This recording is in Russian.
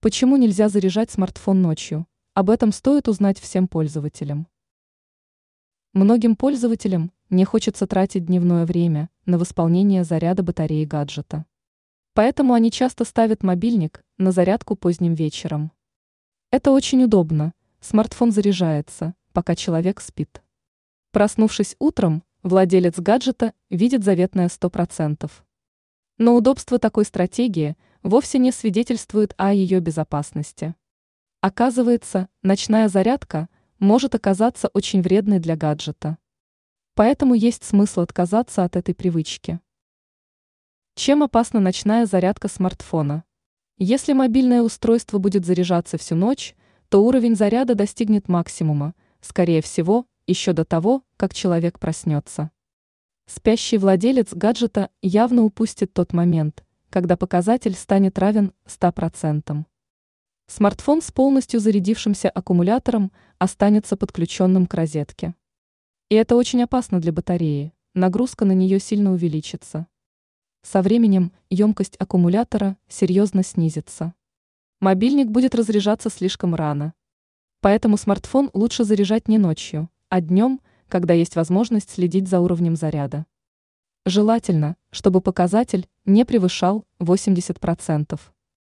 Почему нельзя заряжать смартфон ночью? Об этом стоит узнать всем пользователям. Многим пользователям не хочется тратить дневное время на восполнение заряда батареи гаджета. Поэтому они часто ставят мобильник на зарядку поздним вечером. Это очень удобно. Смартфон заряжается, пока человек спит. Проснувшись утром, владелец гаджета видит заветное 100%. Но удобство такой стратегии вовсе не свидетельствует о ее безопасности. Оказывается, ночная зарядка может оказаться очень вредной для гаджета. Поэтому есть смысл отказаться от этой привычки. Чем опасна ночная зарядка смартфона? Если мобильное устройство будет заряжаться всю ночь, то уровень заряда достигнет максимума, скорее всего, еще до того, как человек проснется. Спящий владелец гаджета явно упустит тот момент, когда показатель станет равен 100%. Смартфон с полностью зарядившимся аккумулятором останется подключенным к розетке. И это очень опасно для батареи, нагрузка на нее сильно увеличится. Со временем емкость аккумулятора серьезно снизится. Мобильник будет разряжаться слишком рано. Поэтому смартфон лучше заряжать не ночью, а днем, когда есть возможность следить за уровнем заряда. Желательно, чтобы показатель не превышал 80%.